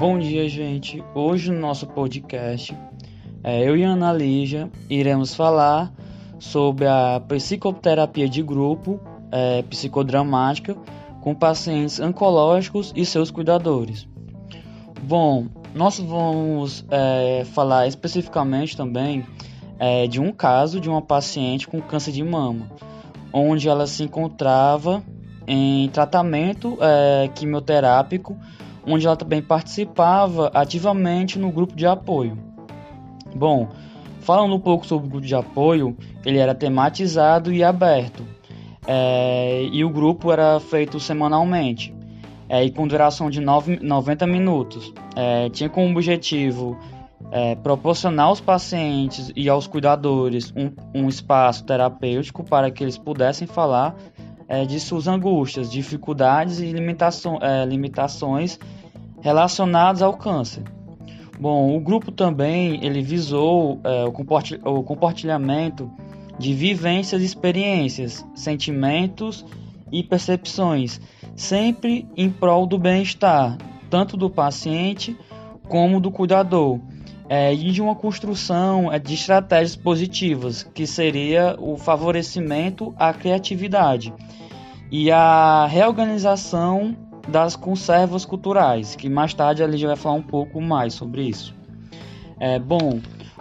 Bom dia, gente. Hoje no nosso podcast, é, eu e Ana Lígia iremos falar sobre a psicoterapia de grupo é, psicodramática com pacientes oncológicos e seus cuidadores. Bom, nós vamos é, falar especificamente também é, de um caso de uma paciente com câncer de mama, onde ela se encontrava em tratamento é, quimioterápico, onde ela também participava ativamente no grupo de apoio. Bom, falando um pouco sobre o grupo de apoio, ele era tematizado e aberto, é, e o grupo era feito semanalmente é, e com duração de 9, 90 minutos. É, tinha como objetivo é, proporcionar aos pacientes e aos cuidadores um, um espaço terapêutico para que eles pudessem falar é, de suas angústias, dificuldades e é, limitações relacionadas ao câncer. Bom, o grupo também ele visou é, o compartilhamento de vivências, experiências, sentimentos e percepções, sempre em prol do bem-estar, tanto do paciente como do cuidador, é, e de uma construção é, de estratégias positivas, que seria o favorecimento à criatividade e a reorganização das conservas culturais, que mais tarde a Lígia vai falar um pouco mais sobre isso. É, bom,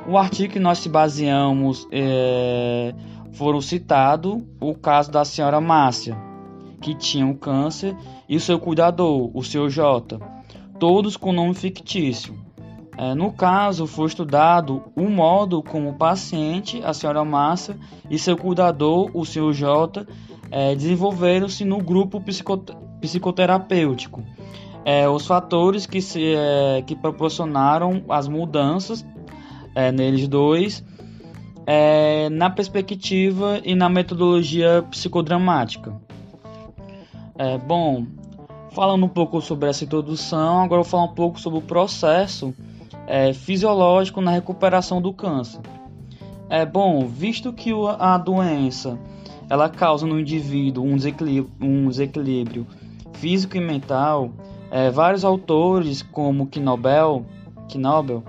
o artigo que nós se baseamos é, foram citado o caso da senhora Márcia, que tinha um câncer, e o seu cuidador, o seu J, todos com nome fictício. É, no caso, foi estudado o modo como o paciente, a senhora Márcia, e seu cuidador, o seu J, é, desenvolveram-se no grupo psicoterapêutico. É, os fatores que, se, que proporcionaram as mudanças neles dois na perspectiva e na metodologia psicodramática. Bom, falando um pouco sobre essa introdução, agora eu vou falar um pouco sobre o processo é, fisiológico na recuperação do câncer. É bom, visto que a doença ela causa no indivíduo um desequilíbrio, um desequilíbrio físico e mental. É, vários autores, como Knobel, Knobel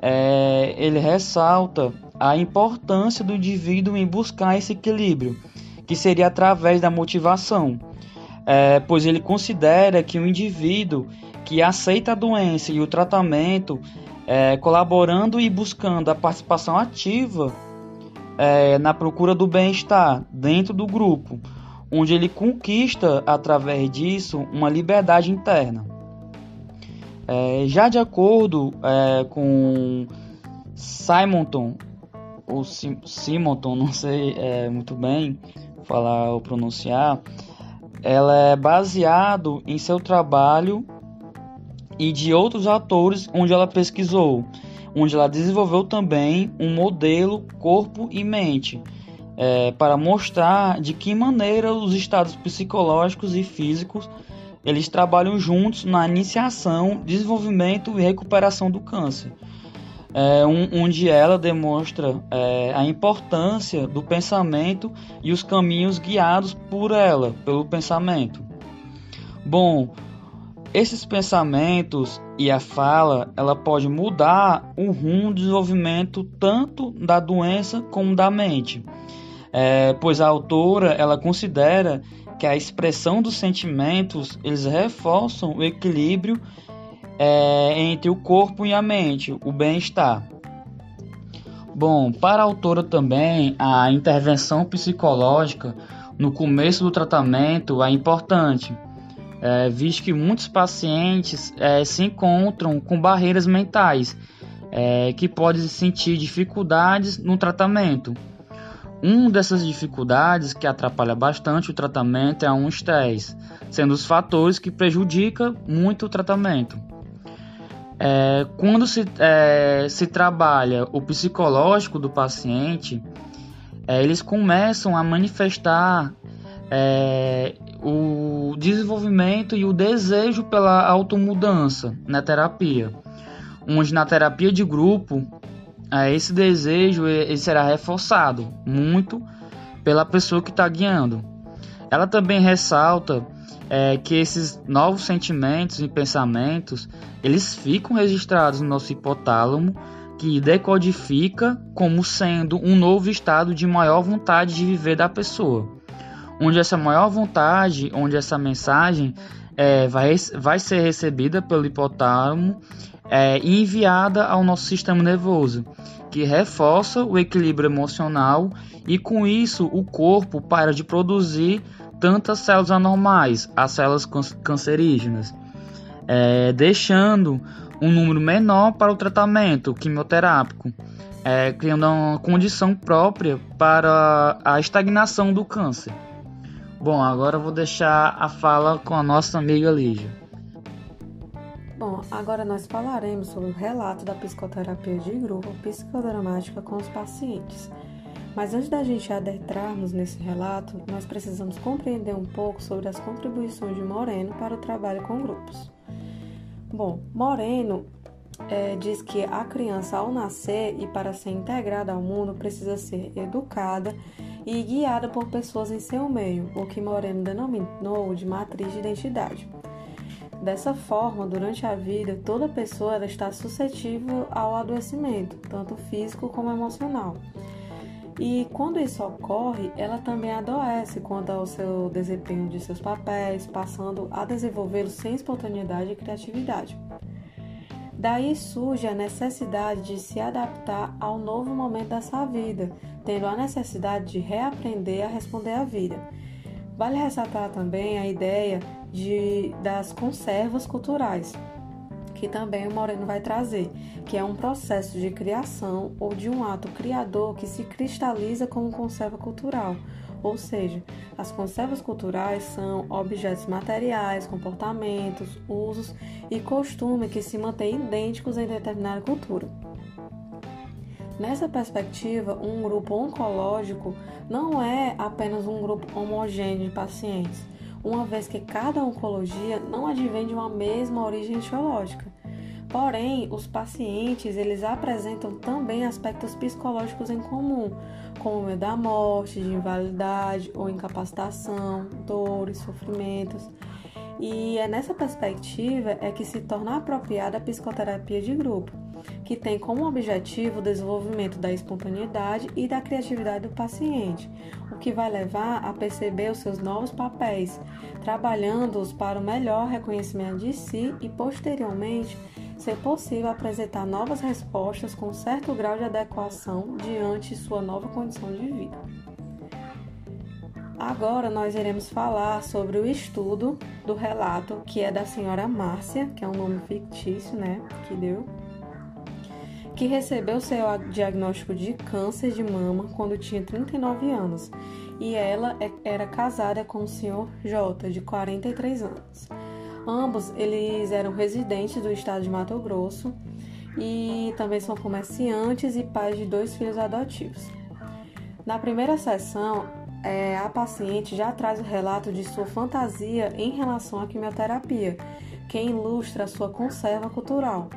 é, ele ressalta a importância do indivíduo em buscar esse equilíbrio, que seria através da motivação, é, pois ele considera que o indivíduo que aceita a doença e o tratamento, é, colaborando e buscando a participação ativa é, na procura do bem-estar dentro do grupo, onde ele conquista através disso uma liberdade interna. É, já de acordo é, com Simonton, ou Sim, Simonton, não sei é, muito bem falar ou pronunciar, ela é baseado em seu trabalho e de outros atores onde ela pesquisou onde ela desenvolveu também um modelo corpo e mente é, para mostrar de que maneira os estados psicológicos e físicos eles trabalham juntos na iniciação, desenvolvimento e recuperação do câncer. É, um, onde ela demonstra é, a importância do pensamento e os caminhos guiados por ela, pelo pensamento. Bom, esses pensamentos e a fala, ela pode mudar o rumo do desenvolvimento tanto da doença como da mente. É, pois a autora, ela considera que a expressão dos sentimentos, eles reforçam o equilíbrio é, entre o corpo e a mente, o bem-estar. Bom, para a autora também, a intervenção psicológica no começo do tratamento é importante, é, visto que muitos pacientes é, se encontram com barreiras mentais é, que podem sentir dificuldades no tratamento. Uma dessas dificuldades que atrapalha bastante o tratamento é um estresse, sendo os fatores que prejudicam muito o tratamento. É, quando se, é, se trabalha o psicológico do paciente, é, eles começam a manifestar é, desenvolvimento e o desejo pela automudança na terapia. Onde na terapia de grupo, é, esse desejo ele será reforçado muito pela pessoa que está guiando. Ela também ressalta é, que esses novos sentimentos e pensamentos eles ficam registrados no nosso hipotálamo, que decodifica como sendo um novo estado de maior vontade de viver da pessoa, onde essa maior vontade, onde essa mensagem é, vai, vai ser recebida pelo hipotálamo é, e enviada ao nosso sistema nervoso, que reforça o equilíbrio emocional e com isso o corpo para de produzir tantas células anormais, as células cancerígenas, é, deixando um número menor para o tratamento quimioterápico, é, criando uma condição própria para a estagnação do câncer. Bom, agora eu vou deixar a fala com a nossa amiga Lígia. Bom, agora nós falaremos sobre o relato da psicoterapia de grupo psicodramática com os pacientes. Mas antes da gente adentrarmos nesse relato, nós precisamos compreender um pouco sobre as contribuições de Moreno para o trabalho com grupos. Bom, Moreno é, diz que a criança, ao nascer e para ser integrada ao mundo, precisa ser educada e guiada por pessoas em seu meio, o que Moreno denominou de matriz de identidade. Dessa forma, durante a vida, toda pessoa está suscetível ao adoecimento, tanto físico como emocional. E quando isso ocorre, ela também adoece quanto ao seu desempenho de seus papéis, passando a desenvolvê-los sem espontaneidade e criatividade. Daí surge a necessidade de se adaptar ao novo momento da sua vida, tendo a necessidade de reaprender a responder à vida. Vale ressaltar também a ideia de, das conservas culturais, que também o Moreno vai trazer, que é um processo de criação ou de um ato criador que se cristaliza como conserva cultural. Ou seja, as conservas culturais são objetos materiais, comportamentos, usos e costumes que se mantêm idênticos em determinada cultura. Nessa perspectiva, um grupo oncológico não é apenas um grupo homogêneo de pacientes, uma vez que cada oncologia não advém de uma mesma origem etiológica. Porém, os pacientes eles apresentam também aspectos psicológicos em comum, como medo da morte, de invalidade ou incapacitação, dores, sofrimentos. E é nessa perspectiva é que se torna apropriada a psicoterapia de grupo, que tem como objetivo o desenvolvimento da espontaneidade e da criatividade do paciente, o que vai levar a perceber os seus novos papéis, trabalhando-os para o melhor reconhecimento de si e posteriormente ser possível apresentar novas respostas com certo grau de adequação diante sua nova condição de vida. Agora nós iremos falar sobre o estudo do relato que é da senhora Márcia, que é um nome fictício, né, que deu, que recebeu seu diagnóstico de câncer de mama quando tinha 39 anos, e ela é, era casada com o senhor J, de 43 anos. Ambos eles eram residentes do estado de Mato Grosso e também são comerciantes e pais de dois filhos adotivos. Na primeira sessão, é, a paciente já traz o relato de sua fantasia em relação à quimioterapia, que ilustra sua conserva cultural.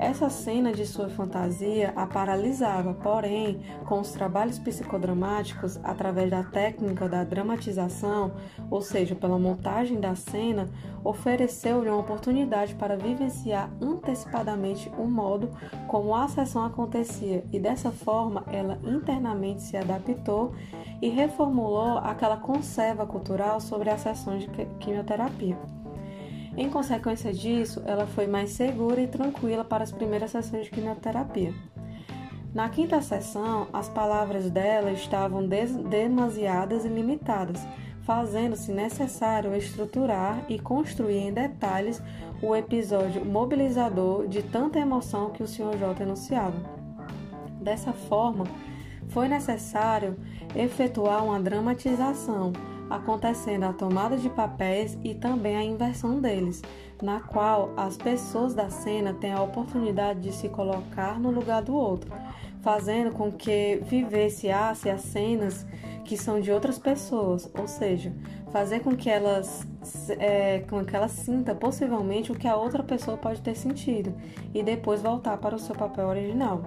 Essa cena de sua fantasia a paralisava, porém, com os trabalhos psicodramáticos, através da técnica da dramatização, ou seja, pela montagem da cena, ofereceu-lhe uma oportunidade para vivenciar antecipadamente o modo como a sessão acontecia, e dessa forma ela internamente se adaptou e reformulou aquela conserva cultural sobre as sessões de quimioterapia. Em consequência disso, ela foi mais segura e tranquila para as primeiras sessões de quimioterapia. Na quinta sessão, as palavras dela estavam demasiadas e limitadas, fazendo-se necessário estruturar e construir em detalhes o episódio mobilizador de tanta emoção que o Sr. J enunciava. Dessa forma, foi necessário efetuar uma dramatização acontecendo a tomada de papéis e também a inversão deles, na qual as pessoas da cena têm a oportunidade de se colocar no lugar do outro, fazendo com que vivenciasse as cenas que são de outras pessoas, ou seja, fazer com que elas é, com que ela sinta possivelmente o que a outra pessoa pode ter sentido e depois voltar para o seu papel original.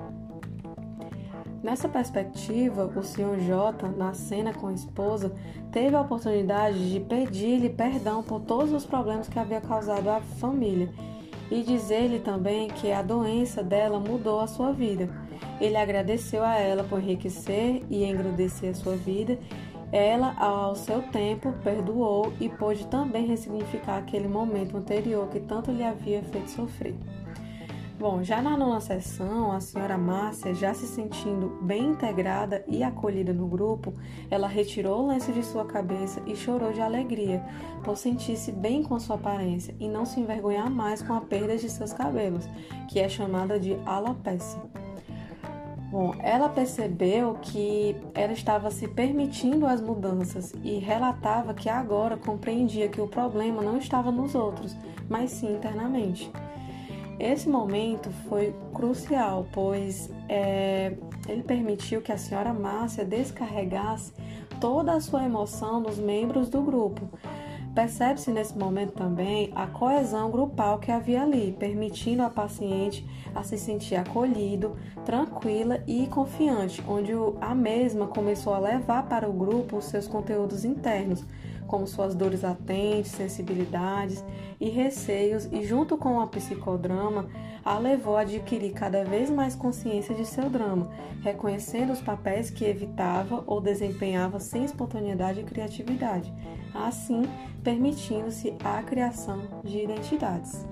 Nessa perspectiva, o Sr. J, na cena com a esposa, teve a oportunidade de pedir-lhe perdão por todos os problemas que havia causado à família e dizer-lhe também que a doença dela mudou a sua vida. Ele agradeceu a ela por enriquecer e engrandecer a sua vida. Ela, ao seu tempo, perdoou e pôde também ressignificar aquele momento anterior que tanto lhe havia feito sofrer. Bom, já na nona sessão, a senhora Márcia, já se sentindo bem integrada e acolhida no grupo, ela retirou o lenço de sua cabeça e chorou de alegria, por sentir-se bem com sua aparência e não se envergonhar mais com a perda de seus cabelos, que é chamada de alopecia. Bom, ela percebeu que ela estava se permitindo as mudanças e relatava que agora compreendia que o problema não estava nos outros, mas sim internamente. Esse momento foi crucial, pois é, ele permitiu que a senhora Márcia descarregasse toda a sua emoção nos membros do grupo. Percebe-se nesse momento também a coesão grupal que havia ali, permitindo a paciente a se sentir acolhido, tranquila e confiante, onde a mesma começou a levar para o grupo os seus conteúdos internos, como suas dores latentes, sensibilidades e receios, e junto com a psicodrama, a levou a adquirir cada vez mais consciência de seu drama, reconhecendo os papéis que evitava ou desempenhava sem espontaneidade e criatividade, assim permitindo-se a criação de identidades.